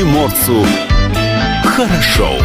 приморцу хорошо.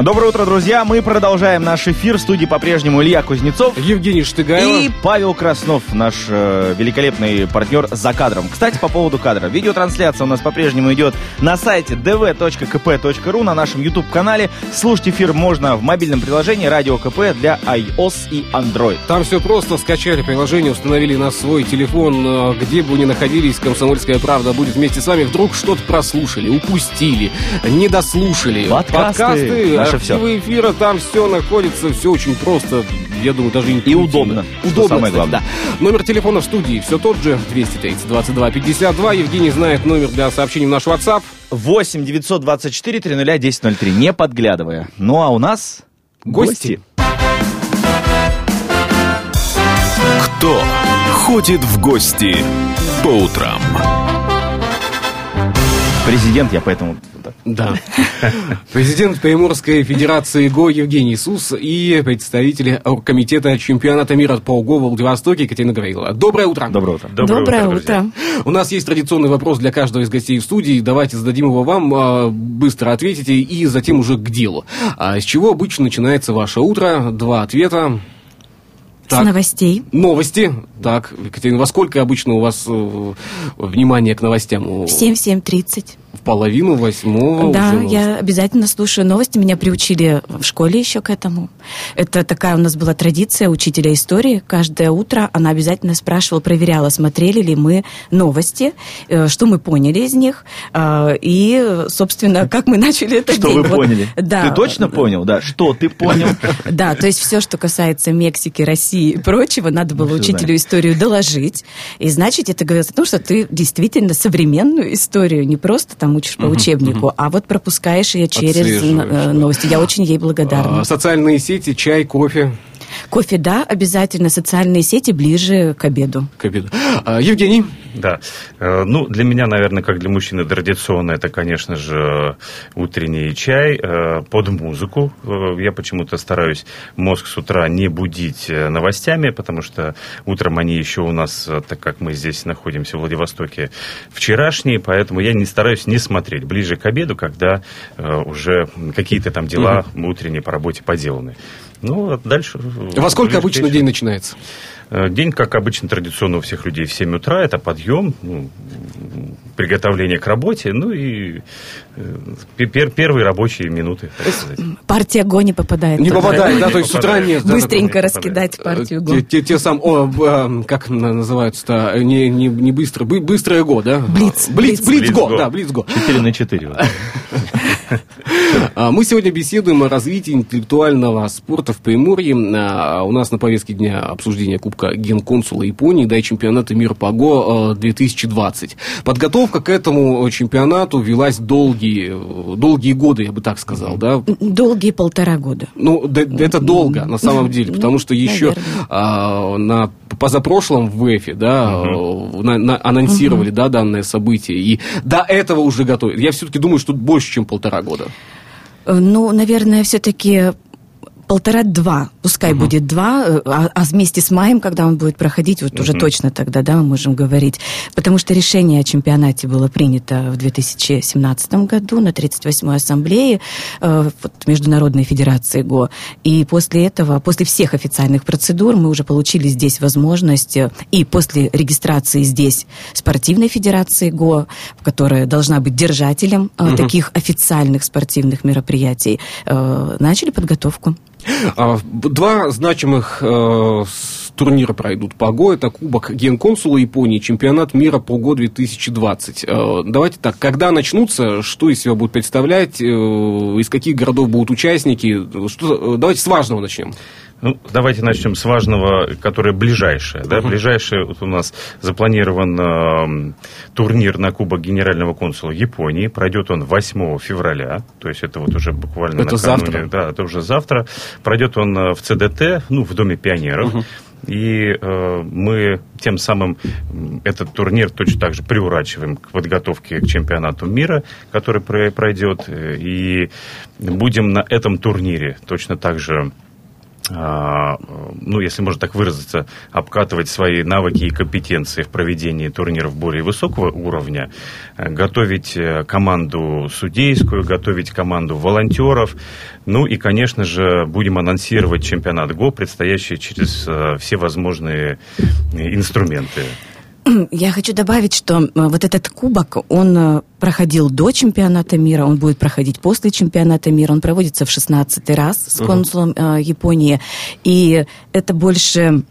Доброе утро, друзья. Мы продолжаем наш эфир. В студии по-прежнему Илья Кузнецов. Евгений Штыгайло. И Павел Краснов, наш э, великолепный партнер за кадром. Кстати, по поводу кадра. Видеотрансляция у нас по-прежнему идет на сайте dv.kp.ru, на нашем YouTube-канале. Слушать эфир можно в мобильном приложении Радио КП для iOS и Android. Там все просто. Скачали приложение, установили на свой телефон. э, Где бы вы ни находились, «Комсомольская правда» будет вместе с вами. Вдруг что-то прослушали, упустили, не дослушали. Подкасты. Наше архивы эфира, там все находится. Все очень просто. Я думаю, даже интуитивно. удобно, Удобно, самое кстати, главное. да. Номер телефона в студии все тот же. 230 22 52. Евгений знает номер для сообщений в наш WhatsApp. 8 924 300 1003. Не подглядывая. Ну а у нас Гости. Кто ходит в гости по утрам? Президент, я поэтому... да. Да. Президент Приморской Федерации ГО Евгений Сус и представители комитета чемпионата мира по ГО в Владивостоке Екатерина Гаврилова. Доброе утро. Доброе утро. Доброе, утро. У нас есть традиционный вопрос для каждого из гостей в студии. Давайте зададим его вам, а, быстро ответите и затем уже к делу. А С чего обычно начинается ваше утро? Два ответа. С новостей. Новости. Так, Екатерина, во сколько обычно у вас э, внимание к новостям? В 7-7.30. В половину восьмого да, уже я обязательно слушаю новости. Меня приучили в школе еще к этому. Это такая у нас была традиция учителя истории. Каждое утро она обязательно спрашивала, проверяла, смотрели ли мы новости, э, что мы поняли из них, э, и, собственно, как мы начали этот Что день. вы Вот, поняли? Да. Ты точно понял? Да. Что ты понял? Да, то есть все, что касается Мексики, России и прочего, надо было всё учителю историю доложить. И значит, это говорит о том, что ты действительно современную историю не просто там учишь по учебнику, а вот пропускаешь ее через э, новости. Я очень ей благодарна. А, Социальные сети, чай, кофе Кофе, да, обязательно. Социальные сети ближе к обеду. к обеду. А, Евгений, Да. Э, Ну, для меня, наверное, как для мужчины традиционно, это, конечно же, утренний чай э, под музыку. Э, Я почему-то стараюсь мозг с утра не будить новостями, потому что утром они еще у нас, так как мы здесь находимся в Владивостоке, вчерашние, поэтому я не стараюсь не смотреть. Ближе к обеду, когда уже какие-то там дела утренние по работе поделаны. Ну, а дальше... во сколько обычно день начинается? Э, День, как обычно, традиционно у всех людей в 7 утра. Это подъем, ну, приготовление к работе, ну и э, пер- первые рабочие минуты, так сказать. Партия Го не попадает. Не туда. попадает, да, то есть с утра нет. Быстренько раскидать партию Э, Го. Те, те, сам, о, а, как на- называются-то, не, не, не быстро, бы- быстрое го, да? Блиц, Блиц, блиц. Блицго. да, блицго. 4 на 4. А, Мы сегодня беседуем о развитии интеллектуального спорта в Приморье. А, У нас на повестке дня обсуждение Кубка Генконсула Японии, да и чемпионата мира по ГО э, 2020. Подготовка к этому чемпионату велась долгие, э, долгие годы, я бы так сказал, да? Долгие полтора года. Ну, да- это долго, на самом деле, потому что еще а, на позапрошлом в ВЭФе, да, э, на- на- анонсировали, да, данное событие, и до этого уже готовят. Я все-таки думаю, что больше, чем полтора года. Э, Ну, наверное, все-таки полтора-два, пускай будет два, э, а, а вместе с маем, когда он будет проходить, вот уже точно тогда, да, мы можем говорить. Потому что решение о чемпионате было принято в 2017 году на 38-й ассамблее э, вот, Международной Федерации ГО. И после этого, после всех официальных процедур, мы уже получили здесь возможность, э, и после регистрации здесь Спортивной Федерации ГО, которая должна быть держателем э, таких официальных спортивных мероприятий, э, начали подготовку. А, Два значимых э, турнира пройдут по ГО. Это Кубок Генконсула Японии, чемпионат мира по ГО 2020. Э, Давайте так, когда начнутся, что из себя будут представлять, э, из каких городов будут участники? Что, давайте с важного начнем. Ну, давайте начнем с важного, которое ближайшее. Да? Ближайшее вот у нас запланирован э, турнир на Кубок Генерального консула Японии. Пройдет он 8 февраля, то есть это вот уже буквально Это накануне. завтра? Да, это уже завтра. Пройдет он э, в ЦДТ, ну, в Доме пионеров. И э, мы тем самым этот турнир точно так же приурачиваем к подготовке к чемпионату мира, который про- пройдет. Э, И будем на этом турнире точно так же ну, если можно так выразиться, обкатывать свои навыки и компетенции в проведении турниров более высокого уровня, готовить команду судейскую, готовить команду волонтеров, ну и, конечно же, будем анонсировать чемпионат ГО, предстоящий через все возможные инструменты. Я хочу добавить, что э, вот этот кубок, он э, проходил до чемпионата мира, он будет проходить после чемпионата мира, он проводится в 16 раз с консулом uh Японии, и это больше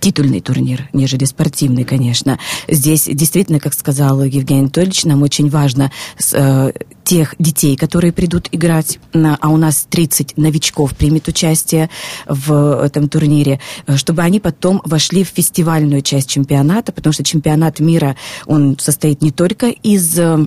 титульный турнир, нежели спортивный, конечно. Здесь действительно, как сказал Евгений Анатольевич, нам очень важно э, тех детей, которые придут играть, на, а у нас 30 новичков примет участие в этом турнире, э, чтобы они потом вошли в фестивальную часть чемпионата, потому что чемпионат мира, он состоит не только из э,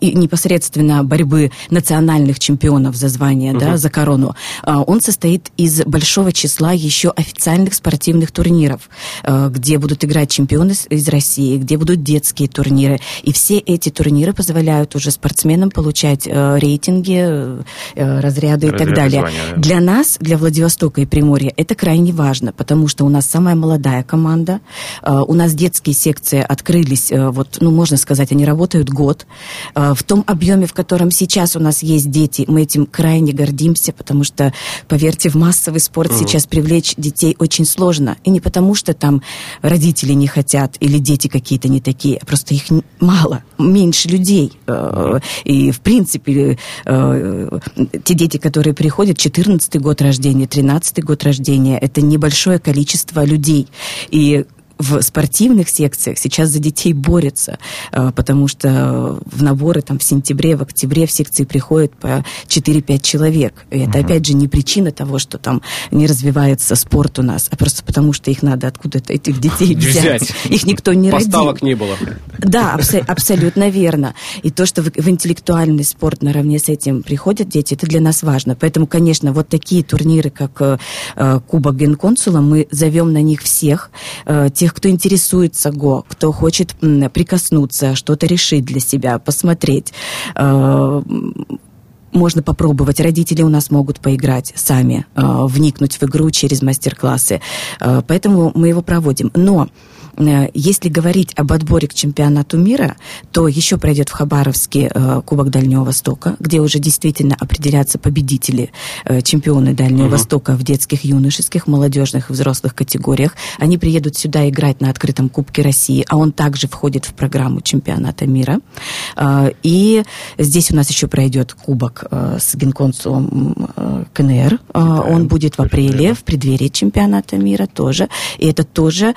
непосредственно борьбы национальных чемпионов за звание, угу. да, за корону, а, он состоит из большого числа еще официальных спортивных турниров, а, где будут играть чемпионы из России, где будут детские турниры. И все эти турниры позволяют уже спортсменам получать а, рейтинги, разряды и так далее. Звания, да. Для нас, для Владивостока и Приморья, это крайне важно, потому что у нас самая молодая команда, у нас детские секции открылись, вот, ну, можно сказать, они работают год. Э, в том объеме, в котором сейчас у нас есть дети, мы этим крайне гордимся, потому что, поверьте, в массовый спорт mm. сейчас привлечь детей очень сложно. И не потому, что там родители не хотят или дети какие-то не такие, а просто их мало, меньше людей. Э, и, в принципе, э, те дети, которые приходят, 14 год рождения, 13 год рождения, это небольшое количество людей. И в спортивных секциях сейчас за детей борются, э, потому что в наборы там в сентябре, в октябре в секции приходит по 4-5 человек. И это, угу. опять же, не причина того, что там не развивается спорт у нас, а просто потому, что их надо откуда-то, этих детей взять. взять. Их никто не родил. Поставок не было. Да, абсо- абсолютно верно. И то, что в, в интеллектуальный спорт наравне с этим приходят дети, это для нас важно. Поэтому, конечно, вот такие турниры, как э, э Кубок Генконсула, мы зовем на них всех, э, тех, тех, кто интересуется ГО, кто хочет прикоснуться, что-то решить для себя, посмотреть э, можно попробовать. Родители у нас могут поиграть сами, э, вникнуть в игру через мастер-классы. Э, поэтому мы его проводим. Но если говорить об отборе к чемпионату мира, то еще пройдет в Хабаровске э, Кубок Дальнего Востока, где уже действительно определятся победители, э, чемпионы Дальнего угу. Востока в детских, юношеских, молодежных и взрослых категориях. Они приедут сюда играть на открытом Кубке России, а он также входит в программу чемпионата мира. И здесь у нас еще пройдет Кубок с генконсулом КНР. Он будет в апреле, в преддверии чемпионата мира тоже. И это тоже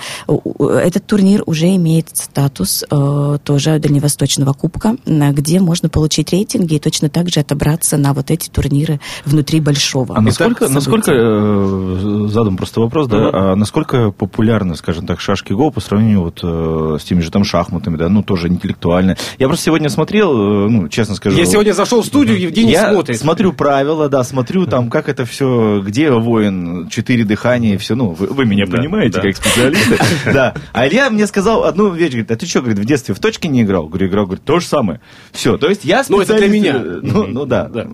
этот турнир уже имеет статус э, тоже Дальневосточного кубка, где можно получить рейтинги и точно так же отобраться на вот эти турниры внутри большого. А насколько, насколько э, задам просто вопрос, да, а насколько популярны, скажем так, шашки Го по сравнению вот э, с теми же там шахматами, да, ну тоже интеллектуально. Я просто сегодня смотрел, э, ну честно скажу. Я сегодня зашел в студию, Евгений я смотрит. смотрю правила, да, смотрю там, как это все, где воин, четыре дыхания, все, ну вы, вы меня понимаете как специалисты, да. А Илья мне сказал одну вещь, говорит, а ты что, говорит, в детстве в точке не играл? Говорю, играл, говорит, то же самое. Все, то есть я специалист... Ну, это для меня. Ну, ну да. да.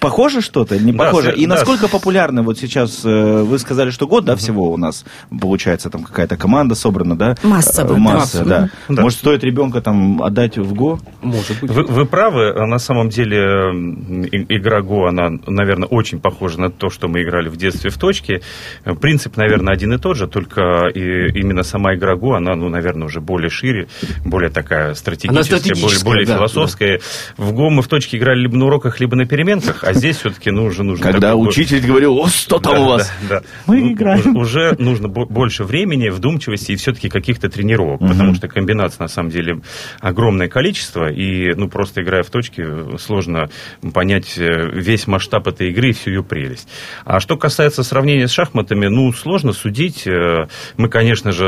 Похоже что-то? Не да, похоже? И да. насколько популярны вот сейчас, э, вы сказали, что год, да, всего у нас, получается, там какая-то команда собрана, да? Масса. Э, масса, да. да. Может, стоит ребенка там отдать в ГО? Может быть. Вы, вы правы, а на самом деле игра ГО, она, наверное, очень похожа на то, что мы играли в детстве в точке. Принцип, наверное, один и тот же, только и, именно сама игра ГО, она, ну, наверное, уже более шире, более такая стратегическая, более, более да, философская. Да. В ГО мы в точке играли либо на уроках, либо на переменках, а здесь все-таки нужно... нужно Когда такой... учитель говорил, о, что там да, у вас? Да, да. Мы ну, играем. Уже нужно больше времени, вдумчивости и все-таки каких-то тренировок, угу. потому что комбинаций, на самом деле, огромное количество, и, ну, просто играя в точке, сложно понять э, весь масштаб этой игры и всю ее прелесть. А что касается сравнения с шахматами, ну, сложно судить. Э, мы, конечно же,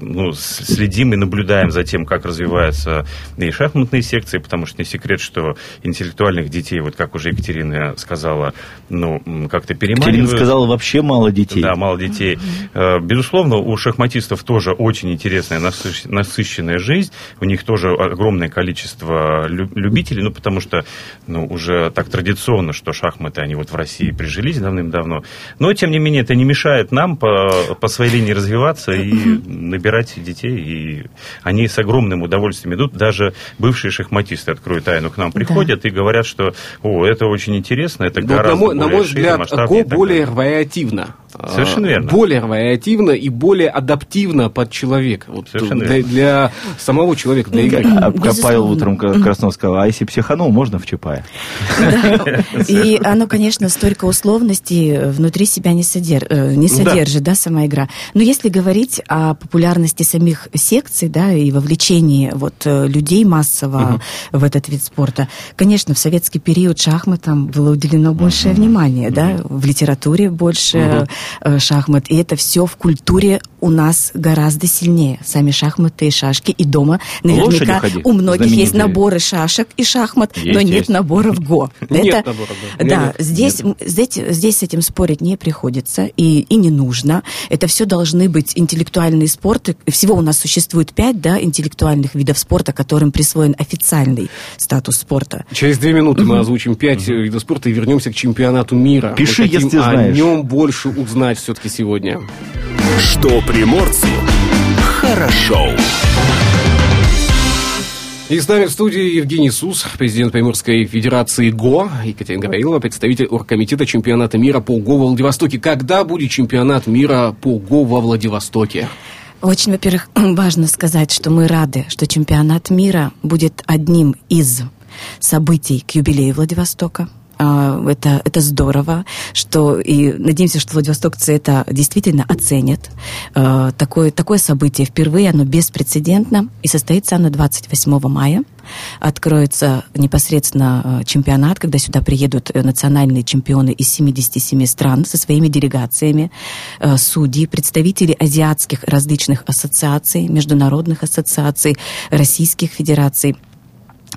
ну, следим и наблюдаем за тем, как развиваются и шахматные секции, потому что не секрет, что интеллектуальных детей, вот как уже Екатерина сказала, ну, как-то переманивают. Екатерина сказала, вообще мало детей. Да, мало детей. Безусловно, у шахматистов тоже очень интересная, насыщенная жизнь. У них тоже огромное количество любителей, ну, потому что ну, уже так традиционно, что шахматы, они вот в России прижились давным-давно. Но, тем не менее, это не мешает нам по, по своей линии развиваться и набирать детей. И они с огромным удовольствием идут. Даже бывшие шахматисты, открою тайну, к нам приходят да. и говорят, что, о, это очень интересно, это гораздо на мой, на мой взгляд, Го более вариативно. Совершенно верно. Более вариативно и более адаптивно под человека. Вот Совершенно для, верно. для самого человека, для игры. А, Павел утром Краснов сказал, а если психанул, можно в Чапае? И оно, конечно, столько условностей внутри себя не. Э, не содержит, да. да, сама игра. Но если говорить о популярности самих секций, да, и вовлечении вот э, людей массово угу. в этот вид спорта, конечно, в советский период шахматам было уделено большее угу. внимание, угу. да, в литературе больше угу. шахмат, и это все в культуре у нас гораздо сильнее. Сами шахматы и шашки, и дома наверняка у многих есть наборы шашек и шахмат, есть, но нет есть. наборов ГО. Нет наборов, да. Да, здесь, здесь, здесь с этим спорить не приходится и, и не нужно. Это все должны быть интеллектуальные спорты. Всего у нас существует пять да, интеллектуальных видов спорта, которым присвоен официальный статус спорта. Через две минуты мы озвучим пять видов спорта и вернемся к чемпионату мира. Пиши, если знаешь. о нем больше узнать все-таки сегодня. Что приморцу хорошо. И с нами в студии Евгений Сус, президент Приморской Федерации ГО, Екатерина Гаврилова, представитель оргкомитета чемпионата мира по ГО во Владивостоке. Когда будет чемпионат мира по ГО во Владивостоке? Очень, во-первых, важно сказать, что мы рады, что чемпионат мира будет одним из событий к юбилею Владивостока. А, это, это здорово, что и надеемся, что владивостокцы это действительно оценят. А, такое, такое событие впервые, оно беспрецедентно, и состоится оно 28 мая. Откроется непосредственно а, чемпионат, когда сюда приедут национальные чемпионы из 77 стран со своими делегациями, судьи, представители азиатских различных ассоциаций, международных ассоциаций, российских федераций –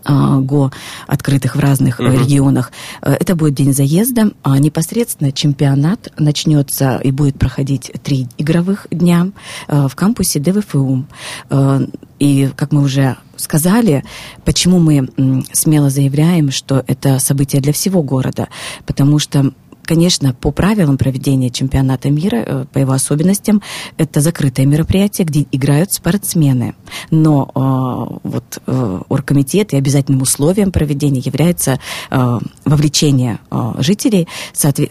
ГО, открытых в разных uh-huh. регионах. Э, это будет день заезда, а непосредственно чемпионат начнется и будет проходить три игровых дня э, в кампусе ДВФУ. И, как мы уже сказали, почему мы смело заявляем, что это событие для всего города, потому что Конечно, по правилам проведения чемпионата мира, э, по его особенностям, это закрытое мероприятие, где играют спортсмены. Но э, вот э, оргкомитет и обязательным условием проведения является э, вовлечение э, жителей,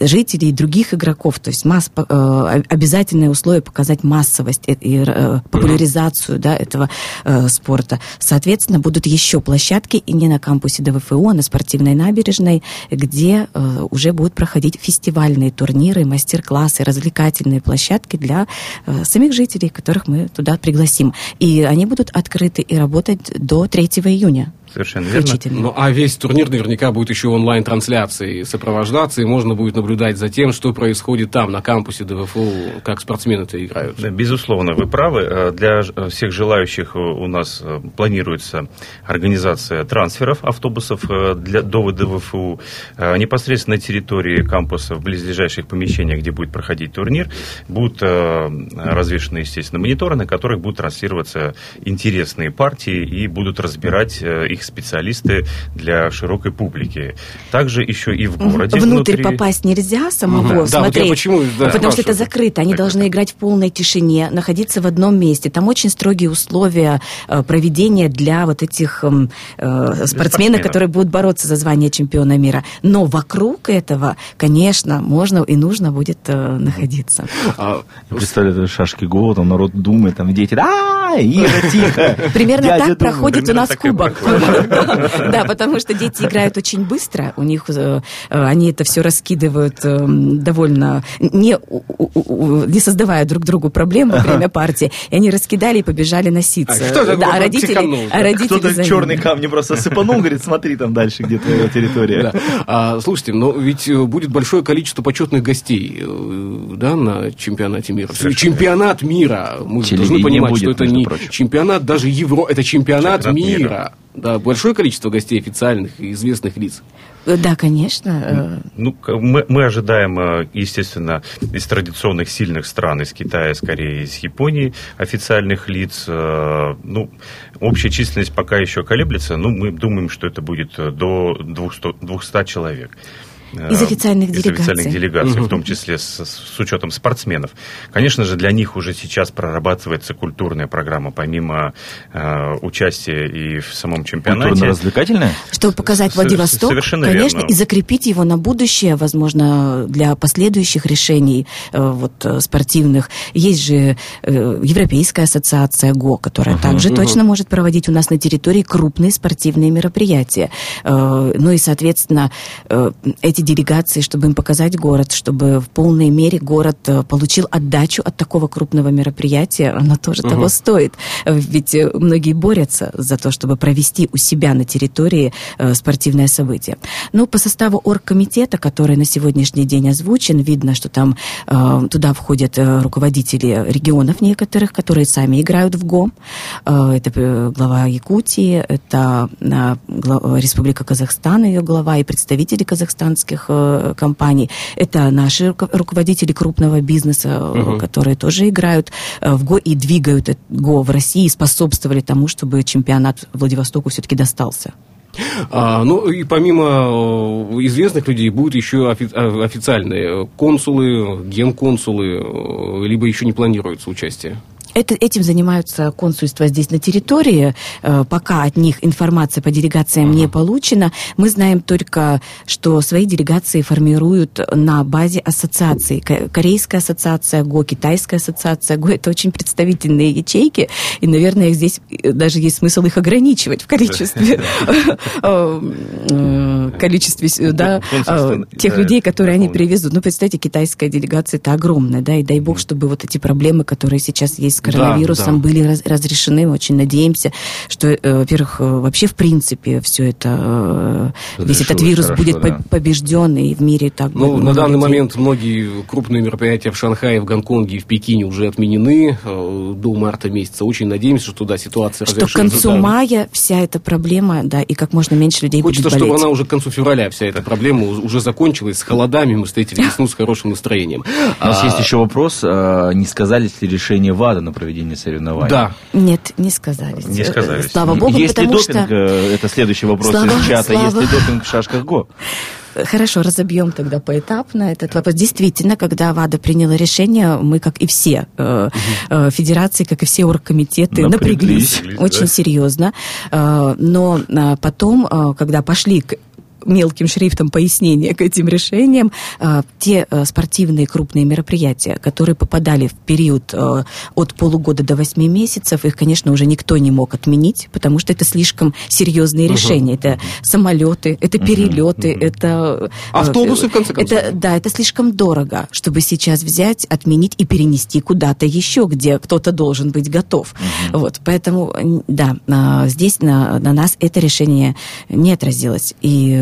жителей и других игроков. То есть масс, э, обязательное условие показать массовость и, и э, популяризацию да, этого э, спорта. Соответственно, будут еще площадки и не на кампусе ДВФУ, а на спортивной набережной, где э, уже будут проходить фестивальные турниры, мастер-классы, развлекательные площадки для э, самих жителей, которых мы туда пригласим. И они будут открыты и работать до 3 июня. Совершенно верно. Ну, а весь турнир наверняка будет еще онлайн-трансляцией сопровождаться, и можно будет наблюдать за тем, что происходит там, на кампусе ДВФУ, как спортсмены-то играют. Да, безусловно, вы правы. Э, для всех желающих у нас э, планируется организация трансферов автобусов для, до ДВФУ непосредственно на территории кампуса в близлежащих помещениях, где будет проходить турнир, будут э, развешены, естественно, мониторы, на которых будут транслироваться интересные партии и будут разбирать э, их специалисты для широкой публики. Также еще и в городе. Внутрь внутри... попасть нельзя самого угу. смотреть. Да, вот почему, да, потому что это закрыто. Они так, должны так. играть в полной тишине, находиться в одном месте. Там очень строгие условия э, проведения для вот этих э, спортсменов, которые будут бороться за звание чемпиона мира. Но вокруг этого, конечно, можно и нужно будет э, находиться. А, я представляю, шашки Го, там народ думает, там дети, а Ира, тихо. Примерно так проходит у нас кубок. Да, потому что дети играют очень быстро, у них э, они это все раскидывают довольно не не создавая друг другу проблем во время партии, и они раскидали и побежали носиться. А что да, а родители, а родители Кто-то черный камни просто сыпанул, говорит, смотри там дальше, где твоя территория. Да. А, слушайте, но ведь э, будет большое количество почетных гостей э, да, на чемпионате мира. Совершенно. Чемпионат мира. Мы должны понимать, будет, что это не прочим. чемпионат даже Евро, это чемпионат, чемпионат мира. мира. Да, большое количество гостей официальных и известных лиц. Да, конечно. Ну, мы, мы ожидаем, естественно, из традиционных сильных стран, из Китая, скорее, из Японии официальных лиц. Ну, общая численность пока еще колеблется, но мы думаем, что это будет до 200, 200 человек. Из официальных из делегаций. официальных делегаций, угу. в том числе с, с учетом спортсменов. Конечно же, для них уже сейчас прорабатывается культурная программа, помимо э, участия и в самом чемпионате. Культурно-развлекательная? Чтобы показать Владивосток, Совершенно конечно, верно. и закрепить его на будущее, возможно, для последующих решений э, вот, э, спортивных. Есть же э, Европейская ассоциация ГО, которая uh также uh точно может проводить у нас на территории крупные спортивные мероприятия. Э, ну и, соответственно, э, эти делегации, чтобы им показать город, чтобы в полной мере город э, получил отдачу от такого крупного мероприятия, оно тоже угу. того стоит. Ведь э, многие борются за то, чтобы провести у себя на территории э, спортивное событие. Ну, по составу оргкомитета, который на сегодняшний день озвучен, видно, что там туда входят руководители регионов некоторых, которые сами играют в ГОМ. Это глава Якутии, это Республика Казахстан, ее глава, и представители казахстанских российских э, компаний. Это наши руководители крупного бизнеса, угу. которые тоже играют э, в ГО и двигают ГО в России, способствовали тому, чтобы чемпионат Владивостоку все-таки достался. А, ну и помимо известных людей будут еще офи- официальные консулы, генконсулы, либо еще не планируется участие? Это, этим занимаются консульства здесь на территории. Э, пока от них информация по делегациям uh-huh. не получена. Мы знаем только, что свои делегации формируют на базе ассоциаций. Корейская ассоциация ГО, Китайская ассоциация ГО. Это очень представительные ячейки. И, наверное, здесь э, даже есть смысл их ограничивать в количестве, э, количестве да, тех людей, которые они привезут. Ну, представьте, китайская делегация это огромная, да, и дай бог, чтобы вот эти проблемы, которые сейчас есть коронавирусом да, да. были раз, разрешены. Мы очень надеемся, что, э, во-первых, э, вообще в принципе все это, э, весь этот вирус хорошо, будет да. побежден, и в мире так Ну, на данный людей. момент многие крупные мероприятия в Шанхае, в Гонконге и в Пекине уже отменены до марта месяца. Очень надеемся, что туда ситуация Что к концу да. мая вся эта проблема, да, и как можно меньше людей Хочется, будет болеть. чтобы она уже к концу февраля, вся эта проблема уже закончилась, с холодами мы встретили весну с хорошим настроением. У нас а... есть еще вопрос, не сказались ли решение ВАДА на проведение соревнований. Да. Нет, не сказали. Не сказали. Слава богу, Есть потому ли допинг, что... Э, это следующий вопрос слава, из чата, слава... есть ли допинг в шашках ГО? Хорошо, разобьем тогда поэтапно этот вопрос. Действительно, когда ВАДА приняла решение, мы, как и все э, э, федерации, как и все оргкомитеты, напряглись, напряглись очень да? серьезно. Э, но э, потом, э, когда пошли к мелким шрифтом пояснение к этим решениям. А, те э, спортивные крупные мероприятия, которые попадали в период э, от полугода до восьми месяцев, их, конечно, уже никто не мог отменить, потому что это слишком серьезные решения. Это самолеты, это перелеты, это... Э, Автобусы, в конце концов. Это, да, это слишком дорого, чтобы сейчас взять, отменить и перенести куда-то еще, где кто-то должен быть готов. Вот, поэтому, да, здесь на, на нас это решение не отразилось. И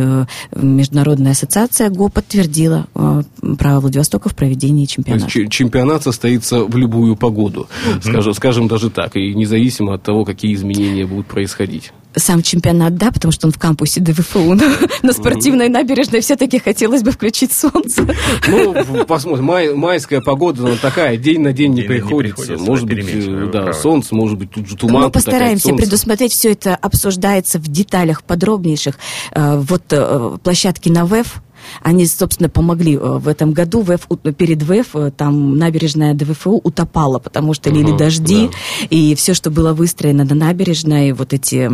Международная ассоциация ГО подтвердила э, право Владивостока в проведении чемпионата. То есть чемпионат состоится в любую погоду, mm-hmm. скажем, скажем даже так, и независимо от того, какие изменения будут происходить сам чемпионат, да, потому что он в кампусе ДВФУ. Но на спортивной набережной все-таки хотелось бы включить солнце. Ну, посмотрим. Май, майская погода, она такая, день на день, день не, приходится. Не приходится. Может быть, э, да, право. солнце, может быть, тут же туман. Мы постараемся предусмотреть, все это обсуждается в деталях подробнейших. Э, вот э, площадки на ВЭФ, они, собственно, помогли э, в этом году. ВЭФ, перед ВЭФ э, там набережная ДВФУ утопала, потому что лили дожди, да. и все, что было выстроено на набережной, вот эти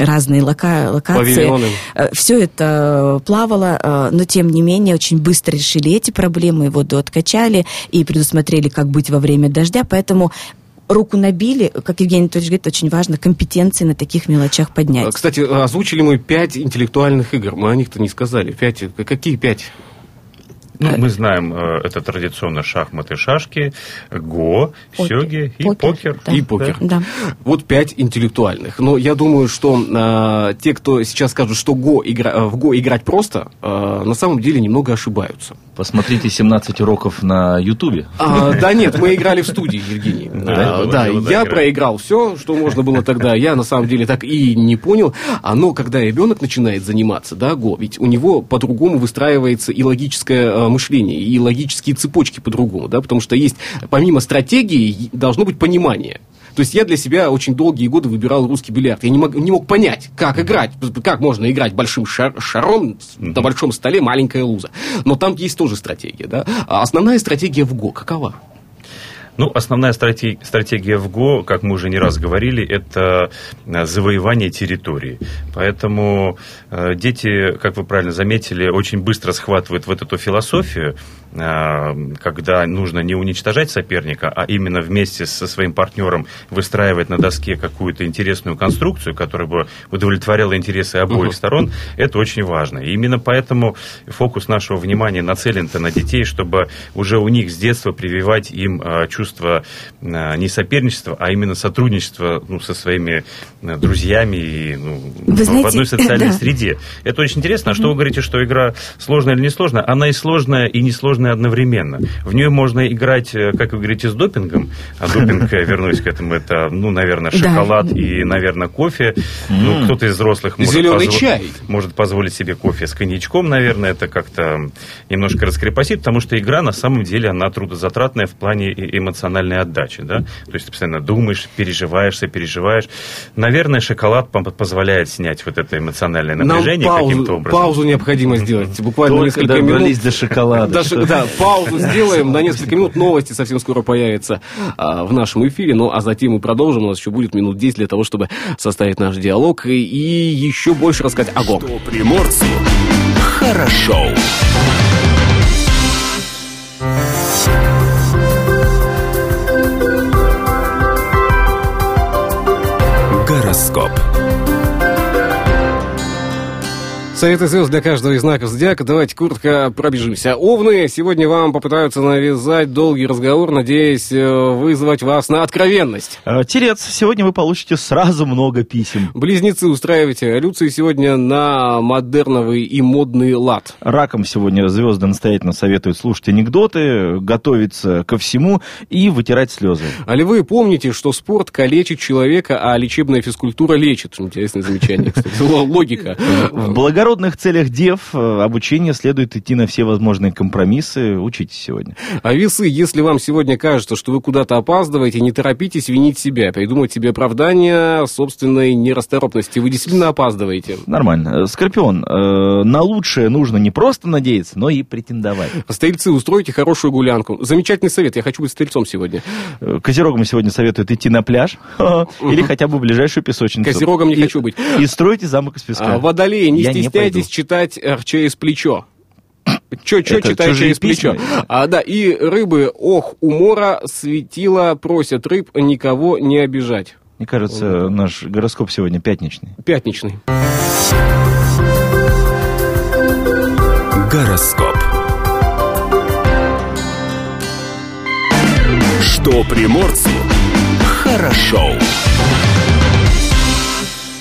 разные лока локации, Павильоны. Э, все это плавало, но тем не менее очень быстро решили эти проблемы, воду откачали и предусмотрели, как быть во время дождя, поэтому руку набили, как Евгений Анатольевич говорит, очень важно компетенции на таких мелочах поднять. Кстати, озвучили мы пять интеллектуальных игр. Мы о них-то не сказали. Пять. Какие пять? Ну, мы знаем, э, это традиционно шахматы, шашки, го, Покер. сёги и Покер, покер. да. И покер. Да. Вот пять интеллектуальных. Но я думаю, что э, те, кто сейчас скажут, что го игра, э, в го играть просто, э, на самом деле немного ошибаются. Посмотрите 17 уроков на Ютубе. А, да нет, мы играли в студии, Евгений. Да, да, я проиграл все, что можно было тогда. Я на самом деле так и не понял. А, но когда ребенок начинает заниматься, да, го, ведь у него по-другому выстраивается и логическое мышление, и логические цепочки по-другому, да, потому что есть, помимо стратегии, должно быть понимание. То есть я для себя очень долгие годы выбирал русский бильярд. Я не мог, не мог понять, как играть. Как можно играть большим шар- шаром на большом столе маленькая луза. Но там есть тоже стратегия. Да? А основная стратегия в ГО какова? Ну, основная стратегия, стратегия в ГО, как мы уже не раз говорили, это э, завоевание территории. Поэтому э, дети, как вы правильно заметили, очень быстро схватывают вот эту философию, когда нужно не уничтожать соперника, а именно вместе со своим партнером выстраивать на доске какую-то интересную конструкцию, которая бы удовлетворяла интересы обоих Мгм. сторон. Это очень важно. И именно поэтому фокус нашего внимания нацелен-то на детей, чтобы уже у них с детства прививать им э, чувство э, не соперничества, а именно сотрудничества ну, со своими э, друзьями и ну, Вы в знаете, одной социальной да. среде. Это очень интересно. А что вы говорите, что игра сложная или не сложная? Она и сложная, и несложная одновременно. В нее можно играть, э, как вы говорите, с допингом. А допинг, вернусь к этому, это, ну, наверное, Да. шоколад и, наверное, кофе. Ну, кто-то из взрослых может, Зелёный позво- чай. может позволить себе кофе с коньячком, наверное, это как-то немножко раскрепостит, потому что игра на самом деле, она трудозатратная в плане эмоциональной отдачи, да, то есть ты постоянно думаешь, переживаешь, сопереживаешь. Наверное, шоколад позволяет снять вот это эмоциональное напряжение каким-то образом. паузу необходимо сделать. Буквально Только несколько минут. до шоколада. Да, паузу сделаем на несколько минут. Новости совсем скоро появятся а, в нашем эфире. Ну, а затем мы продолжим. У нас еще будет минут 10 для того, чтобы составить наш диалог и, еще больше рассказать о ГО. Что приморцу хорошо. Гороскоп. Советы звезд для каждого из знаков зодиака. Давайте коротко пробежимся. Овны сегодня вам попытаются навязать долгий разговор, надеясь э, вызвать вас на откровенность. Э, Телец, сегодня вы получите сразу много писем. Близнецы устраивайте революции сегодня на модерновый и модный лад. Раком сегодня звезды настоятельно советуют слушать анекдоты, готовиться ко всему и вытирать слезы. А вы помните, что спорт калечит человека, а лечебная физкультура лечит? Интересное замечание, кстати. Логика. В благородных целях дев э, обучение следует идти на все возможные компромиссы. Учитесь сегодня. А весы, если вам сегодня кажется, что вы куда-то опаздываете, не торопитесь винить себя, придумать себе оправдание собственной нерасторопности. Вы действительно опаздываете. Нормально. Э, Скорпион, э, на лучшее нужно не просто надеяться, но и претендовать. Стрельцы, устройте хорошую гулянку. Замечательный совет, я хочу быть стрельцом сегодня. Э, Козерогам сегодня советуют идти на пляж или хотя бы в ближайшую песочницу. Козерогом не хочу быть. И строите замок из песка. А, водолеи, не стесняйтесь пойду. читать э, через плечо. Это читай чужие через плечо? А, да, и рыбы, ох, умора, светила, просят рыб никого не обижать. Мне кажется, наш гороскоп сегодня пятничный. Пятничный. Гороскоп. Что приморцу хорошо.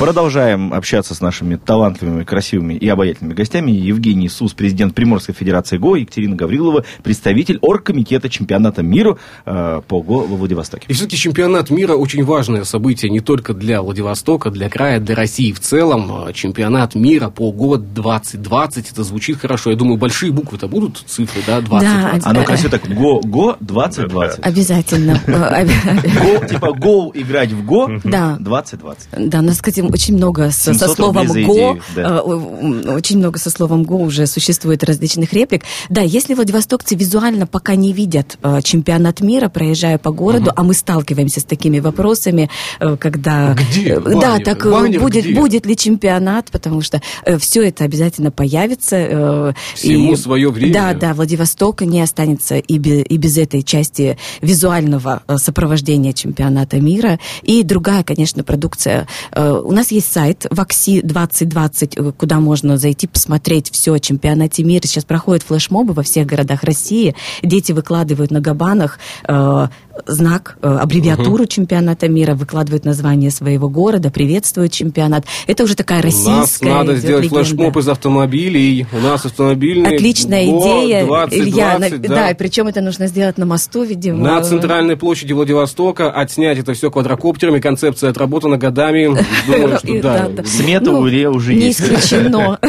Продолжаем общаться с нашими талантливыми, красивыми и обаятельными гостями. Евгений Сус, президент Приморской Федерации ГО, Екатерина Гаврилова, представитель оргкомитета чемпионата мира э, по ГО во Владивостоке. И все-таки чемпионат мира очень важное событие не только для Владивостока, для края, для России в целом. А, Чемпионат мира по год 2020, это звучит хорошо. Я думаю, большие буквы-то будут цифры, да, 20. Да, А ну Э, красиво так, ГО, ГО 2020. Обязательно. Э, Го, типа гоу играть в ГО Да. 2020. Да, надо сказать, очень много со, со 700 словом «го», идею, да. э, очень много со словом «го» уже существует различных реплик. Да, если владивостокцы визуально пока не видят э, чемпионат мира, проезжая по городу, а мы сталкиваемся с такими вопросами, э, когда... Где? Э, Да, Баннер? так Баннер будет, где? будет ли чемпионат, потому что все это обязательно появится. Всему свое время. Да, да, Владивосток не останется и, бе- и без этой части визуального сопровождения чемпионата мира. И другая, конечно, продукция. У нас есть сайт Вакси 2020, э, куда можно зайти, посмотреть все о чемпионате мира. Сейчас проходят флешмобы во всех городах России. Дети выкладывают на габанах э, знак, э, аббревиатуру чемпионата мира, выкладывают название своего города, приветствуют чемпионат. Это уже такая У нас российская надо сделать легенда. флешмоп из автомобилей. У нас автомобильный Отличная год идея, 2020, Илья. на- да. да. причем это нужно сделать на мосту, видимо. На центральной площади Владивостока отснять это все квадрокоптерами. Концепция отработана годами. Думаю, что да. да. Смета Ну, уже Не есть. исключено.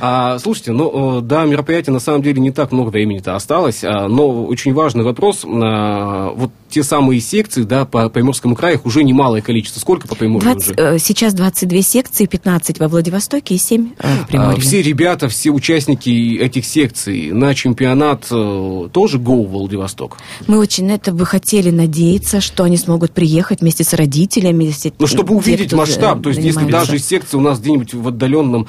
А, слушайте, ну э, да, мероприятия на самом деле не так много времени-то осталось, а, но очень важный вопрос. а, Вот те самые секции, да, по Приморскому краю, их уже немалое количество. Сколько по Приморью 20, уже? э, сейчас 22 секции, 15 во Владивостоке и 7 э, в А, Приморье. Все ребята, все участники этих секций на чемпионат тоже go Владивосток? Мы очень на это бы хотели надеяться, что они смогут приехать вместе с родителями. если Ну, чтобы те, увидеть масштаб, то есть если даже секция у нас где-нибудь в отдаленном,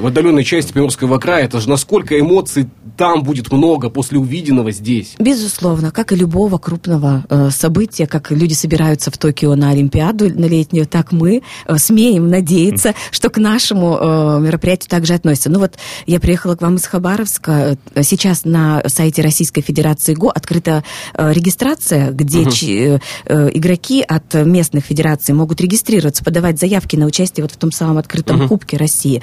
в отдаленной части Приморского края, это же насколько эмоций там будет много после увиденного здесь. Безусловно, как и любого крупного э, события, как люди собираются в Токио на Олимпиаду на летнюю, так мы э, смеем надеяться, что к нашему э, мероприятию также относятся. Ну вот я приехала к вам из Хабаровска. Э, Сейчас на сайте Российской Федерации ГО открыта э, регистрация, где чи- э, э, игроки от местных федераций могут регистрироваться, подавать заявки на участие вот в том самом открытом Кубке России.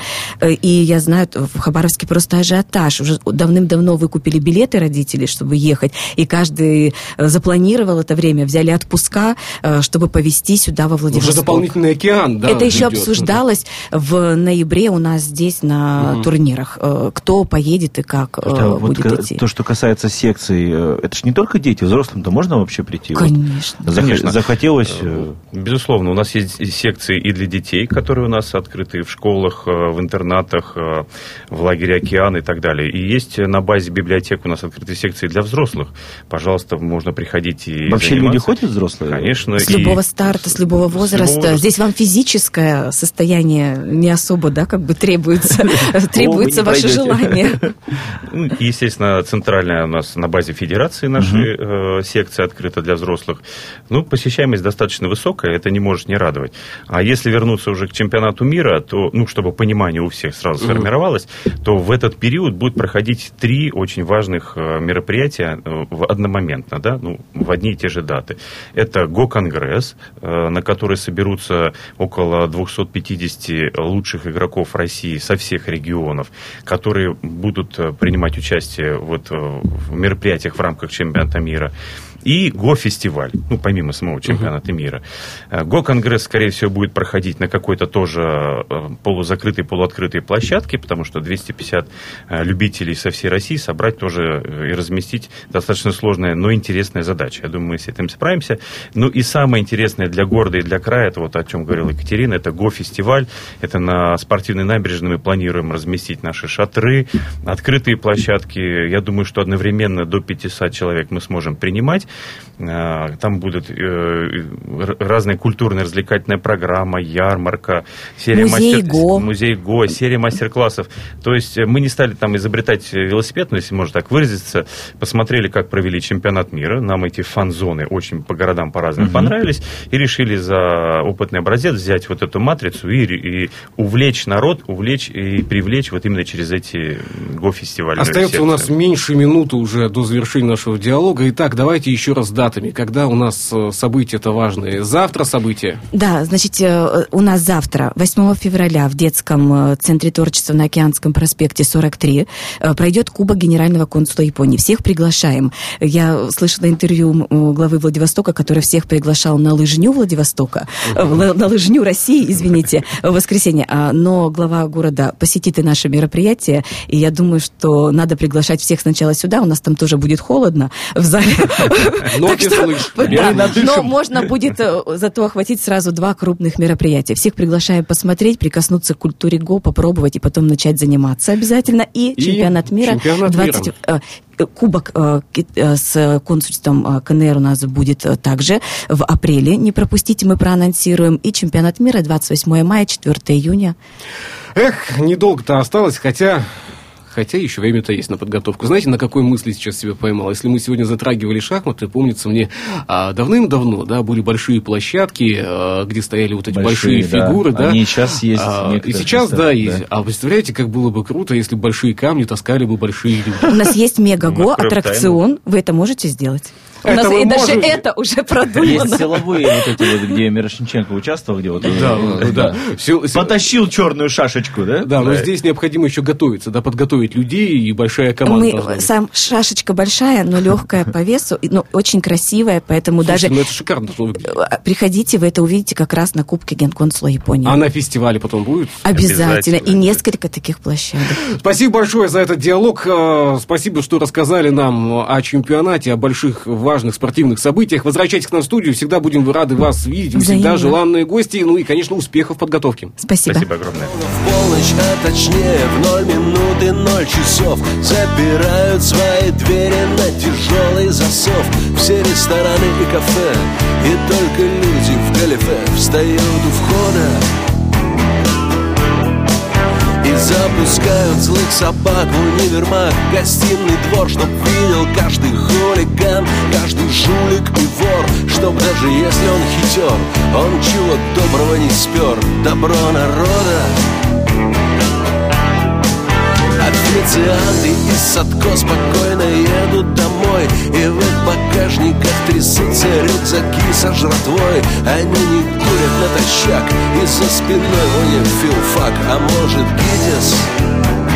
И я знаю, в Хабаровске просто ажиотаж. Уже давным-давно выкупили билеты родители, чтобы ехать, и каждый э, запланировал это время, взяли отпуска, э, чтобы повезти сюда во Владивосток. Уже дополнительный океан, да? это еще идет. обсуждалось в ноябре у нас здесь на турнирах. Э, Кто поедет и как Это вот будет ка- идти. то, что касается секций, это же не только дети, взрослым-то можно вообще прийти? Вот Конечно. зах- Конечно. Захотелось... Безусловно, у нас есть секции и для детей, которые у нас открыты в школах, в интернатах, э, в лагере «Океан» и так далее. И есть на базе библиотек у нас открытые секции для взрослых. Пожалуйста, можно приходить и Вообще люди заниматься. ходят взрослые? Конечно. С и- любого старта, с любого С возраста. любого возраста. Здесь вам физическое состояние не особо, да, как бы требуется, требуется ваше желание. Ну, естественно, центральная у нас на базе федерации нашей э, секция открыта для взрослых. Ну, посещаемость достаточно высокая, это не может не радовать. А если вернуться уже к чемпионату мира, то, ну, чтобы понимание у всех сразу сформировалось, то в этот период будет проходить три очень важных э, мероприятия э, одномоментно, да, ну, в одни и те же даты. Это Го-конгресс, э, на который соберутся около 250 лучших игроков России со всех регионов, которые будут принимать участие вот в мероприятиях в рамках чемпионата мира. И Го-фестиваль, ну, помимо самого чемпионата мира. Э, Го-конгресс, скорее всего, будет проходить на какой-то тоже э, полузакрытой, полуоткрытой площадке, потому что 250 э, любителей со всей России собрать тоже и разместить достаточно сложная, но интересная задача. Я думаю, мы с этим справимся. Ну и самое интересное для города и для края, это вот о чем говорила Екатерина, это Го-фестиваль. Это на спортивной набережной мы планируем разместить наши шатры, открытые площадки. Я думаю, что одновременно до 500 человек мы сможем принимать. Э, Там будут э, р- разная культурная развлекательная программа, ярмарка, серия Музей мастер- ГО. музей ГО, серия мастер-классов. То есть э, мы не стали там изобретать велосипед, ну, если можно так выразиться. Посмотрели, как провели чемпионат мира. Нам эти фан-зоны очень по городам по-разному понравились. И решили за опытный образец взять вот эту матрицу и, и увлечь народ, увлечь и привлечь вот именно через эти ГО-фестивали. Остается у нас меньше минуты уже до завершения нашего диалога. Итак, давайте еще раз датами. Когда у нас э, события-то важные? Завтра события? Да, значит, э, у нас завтра, 8 февраля, в детском э, центре творчества на Океанском проспекте 43 э, пройдет Кубок Генерального консула Японии. Всех приглашаем. Я слышала интервью главы Владивостока, который всех приглашал на лыжню Владивостока, на на лыжню России, извините, в воскресенье. А, Но глава города посетит и наше мероприятие, и я думаю, что надо приглашать всех сначала сюда, у нас там тоже будет холодно в зале, Но можно будет э, зато охватить сразу два крупных мероприятия. Всех приглашаю посмотреть, прикоснуться к культуре ГО, попробовать и потом начать заниматься обязательно. И, чемпионат мира. чемпионат 20, мира. э, э, Кубок с консульством КНР у нас будет также в апреле. Не пропустите, мы проанонсируем. И чемпионат мира 28 мая, 4 июня. Эх, недолго-то осталось, хотя... Хотя еще время-то есть на подготовку. Знаете, на какой мысли сейчас себя поймал? Если мы сегодня затрагивали шахматы, помнится мне, а, давным-давно, да, были большие площадки, а, где стояли вот эти большие, Большие, да. фигуры, да. Они и сейчас есть А, и сейчас, да, да. есть. А представляете, как было бы круто, если бы большие камни таскали бы большие люди. У нас есть мегаго, аттракцион. Вы это можете сделать? У Это нас и даже это уже Есть продумано. силовые вот эти вот, где Мирошниченко участвовал, где вот... Да, э, да. Сил- сил- Потащил черную шашечку, да? Да, но здесь необходимо еще готовиться, да, подготовить людей и большая команда. Мы, сам шашечка большая, но легкая по весу, но очень красивая, поэтому даже ну это шикарно э, приходите, вы это увидите как раз на Кубке Генконсула Японии. А на фестивале потом будет? Обязательно. Обязательно. И несколько таких площадок. Спасибо большое за этот диалог. Э, Спасибо, что рассказали нам о чемпионате, о больших важных спортивных событиях. Возвращайтесь к нам в студию. Всегда будем рады вас видеть. Вы всегда желанные гости. Ну и, конечно, успехов в подготовке. Спасибо. Спасибо огромное. В полночь, а точнее в ноль минут и ноль часов Запирают свои двери на тяжелый засов Все рестораны и кафе И только люди в галифе встают у входа запускают злых собак в универмаг. Гостиный двор, чтоб видел каждый хулиган Каждый жулик и вор. Чтоб даже если он хитер Он чего доброго не спер. Добро народа Официанты из Садко спокойно едут домой. И в их багажниках трясутся рюкзаки со жратвой. Они не курят натощак И за спиной у них филфак, а может у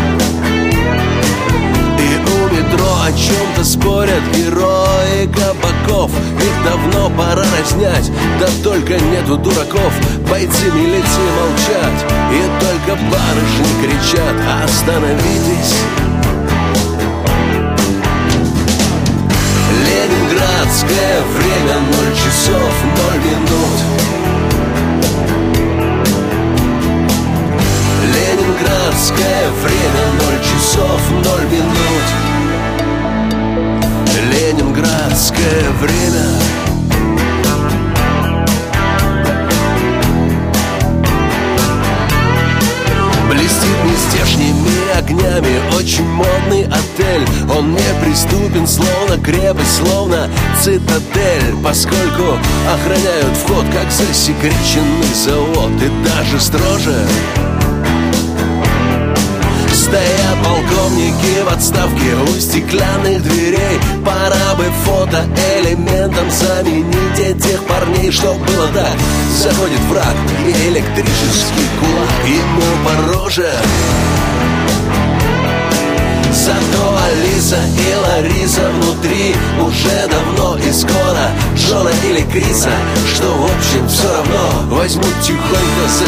метро о чем-то спорят герои кабаков. Их давно пора разнять, да только нету дураков. Бойцы милиции молчат, и только барышни кричат. Остановитесь. Ленинградское время крепость Словно цитадель Поскольку охраняют вход Как засекреченный завод И даже строже. Стоят полковники в отставке у стеклянных дверей. Пора бы фотоэлементом заменить этих парней Чтоб было так, заходит враг и электрический кулак ему по роже Зато Алиса и Лариса внутри. Уже давно и скоро Джона или Криса, что в общем все равно Возьмут тихонько за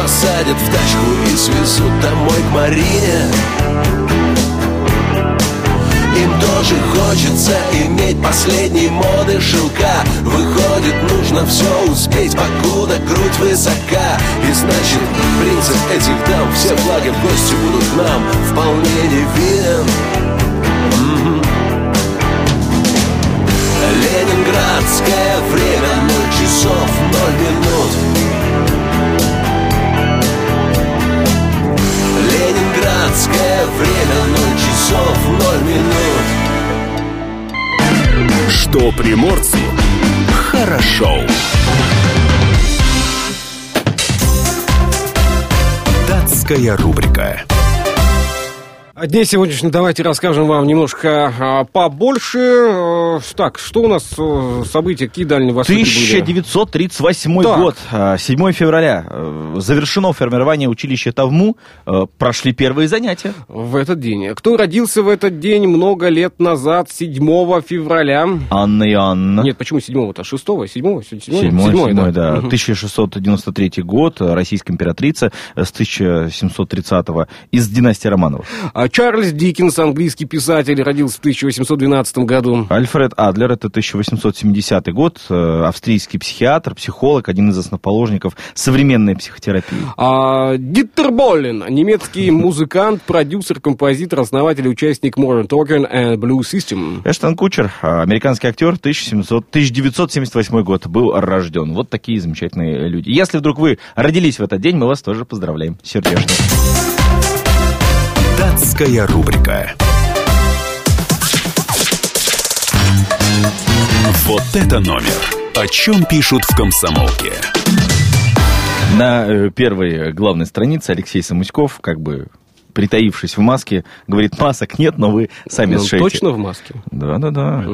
посадят в тачку и свезут домой к Марине им тоже хочется иметь последней моды шелка. Выходит, нужно все успеть, покуда грудь высока. И значит, принцип этих дам Все флаги в гости будут к нам вполне не виден Мгм. Ленинградское время ноль часов ноль минут Ленинградское время ноль часов ноль минут Что приморцу хорошо. Датская рубрика. О дне сегодняшнем давайте расскажем вам немножко а, побольше. Э, Так, что у нас э, события, какие дальние востоки были? 1938 Так. год, а, 7 февраля. Э, Завершено формирование училища Тавму. Прошли первые занятия. В этот день. Кто родился в этот день много лет назад, 7 февраля? Анна и Анна. Нет, почему 7-то? 6-го? 7-го? 7 Седьмой, седьмой, да. Мгм. 1693 год, российская императрица с 1730-го из династии Романовых. Чарльз Диккенс, английский писатель, родился в 1812 году. Альфред Адлер, это 1870 год, э, австрийский психиатр, психолог, один из основоположников современной психотерапии. А, Диттер Боллин, немецкий музыкант, продюсер, композитор, основатель и участник Modern Talking and Blue System. Эштон Кучер, а, американский актер, 1700, 1978 год, был рожден. Вот такие замечательные люди. Если вдруг вы родились в этот день, мы вас тоже поздравляем. Сердечно. Датская рубрика. Вот это номер. О чем пишут в комсомолке? На э, первой главной странице Алексей Самуськов, как бы притаившись в маске, говорит, масок нет, но вы сами Ну, сшейте. точно в маске? Да, да, да.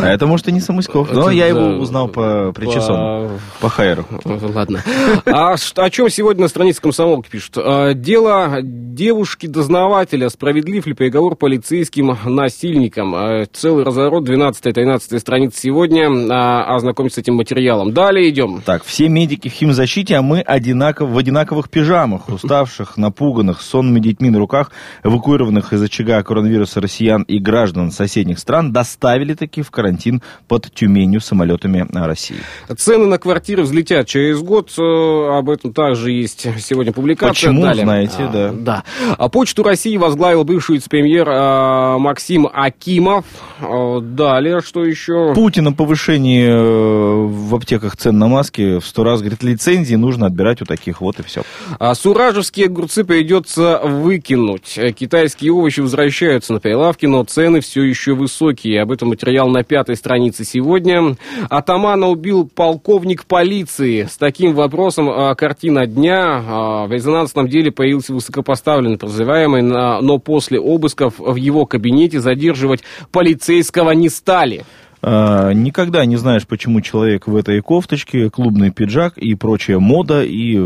А это, может, и не Самуськов. Но Это я его узнал по причесону, по хайеру. Ладно. А о чем сегодня на странице комсомолки пишут? А, Дело девушки-дознавателя. Справедлив ли приговор полицейским насильникам? А, Целый разворот, 12-13 страница сегодня. А, Ознакомиться с этим материалом. Далее идем. Так, все медики в химзащите, а мы одинаков, в одинаковых пижамах, уставших, напуганных, с сонными детьми на руках, эвакуированных из очага коронавируса россиян и граждан соседних стран, доставили таки в карантин под Тюменью самолетами а, России. Цены на квартиры взлетят через год. Э, Об этом также есть сегодня публикация. Почему, Далее. знаете, А, да. Да. А Почту России возглавил бывший вице-премьер а, Максим Акимов. А, Далее, что еще? Путин о повышении э, в аптеках цен на маски в сто раз говорит, лицензии нужно отбирать у таких, вот и все. А суражевские огурцы придется выкинуть. Э, Китайские овощи возвращаются на прилавки, но цены все еще высокие. Об этом материал на пятой странице сегодня. Атамана убил полковник полиции. С таким вопросом а, картина дня. А, в резонансном деле появился высокопоставленный подозреваемый, на- но после обысков в его кабинете задерживать полицейского не стали. А, никогда не знаешь, почему человек в этой кофточке, клубный пиджак и прочая мода, и,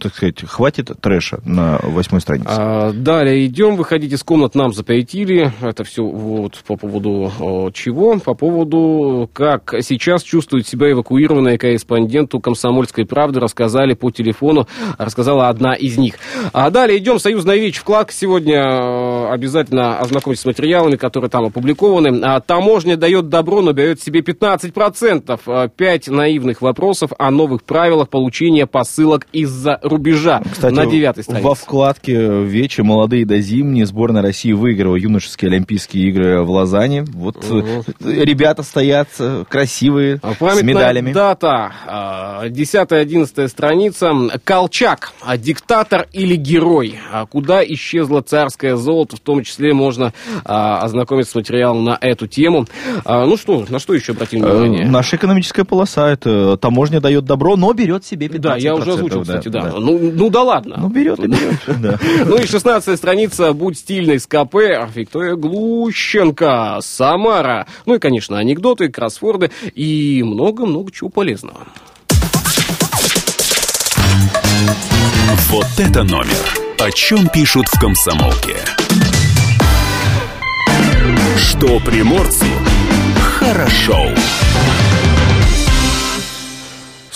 так сказать, хватит трэша на восьмой странице. А, далее идем, выходить из комнат нам запретили. Это все вот по поводу чего? По поводу, как сейчас чувствует себя эвакуированные корреспонденту «Комсомольской правды», рассказали по телефону, рассказала одна из них. А далее идем, «Союзная вещь» вклад. Сегодня э, обязательно ознакомьтесь с материалами, которые там опубликованы. А, таможня дает добро, но берет себе 15%. А, Пять наивных вопросов о новых правилах получения посылок из-за рубежа. Кстати, на девятой странице. во вкладке «Вече молодые до зимние» сборная России выиграла юношеские Олимпийские игры в Лозанне. Вот э, ребята стоят э, красивые, А с медалями. дата, а, 10-11 страница. Колчак, а, диктатор или герой? А Куда исчезло царское золото? В том числе можно а, ознакомиться с материалом на эту тему. А, Ну что, на что еще обратим Э, внимание? Наша экономическая полоса, это таможня дает добро, но берет себе 15%. Да, я уже озвучил, да, кстати, да. Ну, ну да ладно. Ну, берет и берет. да. Ну и 16 страница «Будь стильной с КП» Виктория Глущенко, Самара. Ну и, конечно, анекдоты, кроссворды и много-много чего полезного. Вот это номер. О чем пишут в комсомолке? Что приморцу хорошо.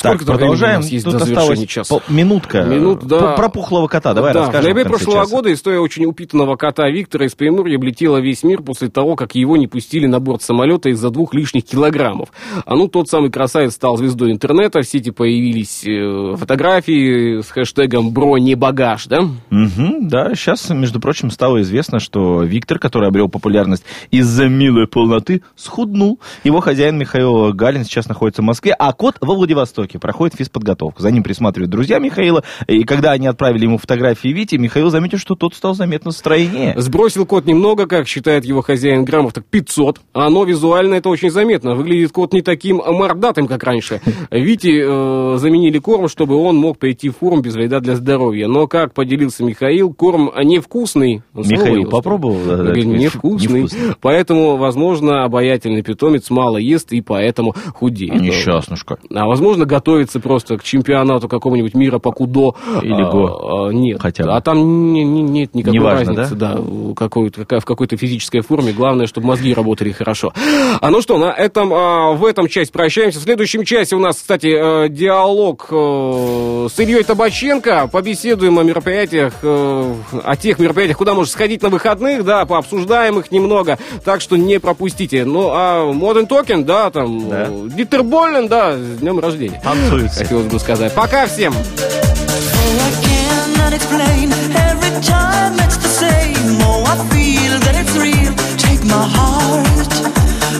Сколько так, продолжаем. у нас есть Тут до осталось часа? пол- минутка. Минут, да. Про, пухлого кота давай да, расскажем. ноябре в конце прошлого часа. года история очень упитанного кота Виктора из Приморья облетела весь мир после того, как его не пустили на борт самолета из-за двух лишних килограммов. А ну, тот самый красавец стал звездой интернета, в сети появились э, фотографии с хэштегом «Бро не багаж», да? Мгм, да, сейчас, между прочим, стало известно, что Виктор, который обрел популярность из-за милой полноты, схуднул. Его хозяин Михаил Галин сейчас находится в Москве, а кот во Владивостоке проходит физподготовку. За ним присматривают друзья Михаила, и когда они отправили ему фотографии Вити, Михаил заметил, что тот стал заметно стройнее. Сбросил кот немного, как считает его хозяин, граммов так 500. Но визуально это очень заметно. Выглядит кот не таким мордатым, как раньше. Вите э, заменили корм, чтобы он мог прийти в форму без вреда для здоровья. Но, как поделился Михаил, корм невкусный. Он Михаил попробовал? Да, да, невкусный. невкусный. Поэтому, возможно, обаятельный питомец мало ест и поэтому худеет. Несчастнушка. А возможно, готовиться просто к чемпионату какого-нибудь мира по кудо. Или го. А, а, нет. Хотя бы. А там не, не, нет никакой Неважно, разницы, да, да какой в какой-то физической форме. Главное, чтобы мозги работали хорошо. А ну что, на этом, а, в этом часть прощаемся. В следующем часе у нас, кстати, э, диалог э, с Ильей Табаченко. Побеседуем о мероприятиях, э, о тех мероприятиях, куда можно сходить на выходных, да, пообсуждаем их немного. Так что не пропустите. Ну, а Modern Token, да, там, да. Дитер Боллен, да, с днем рождения танцуется. Хотелось бы сказать. Пока всем!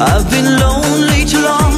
I've been lonely too long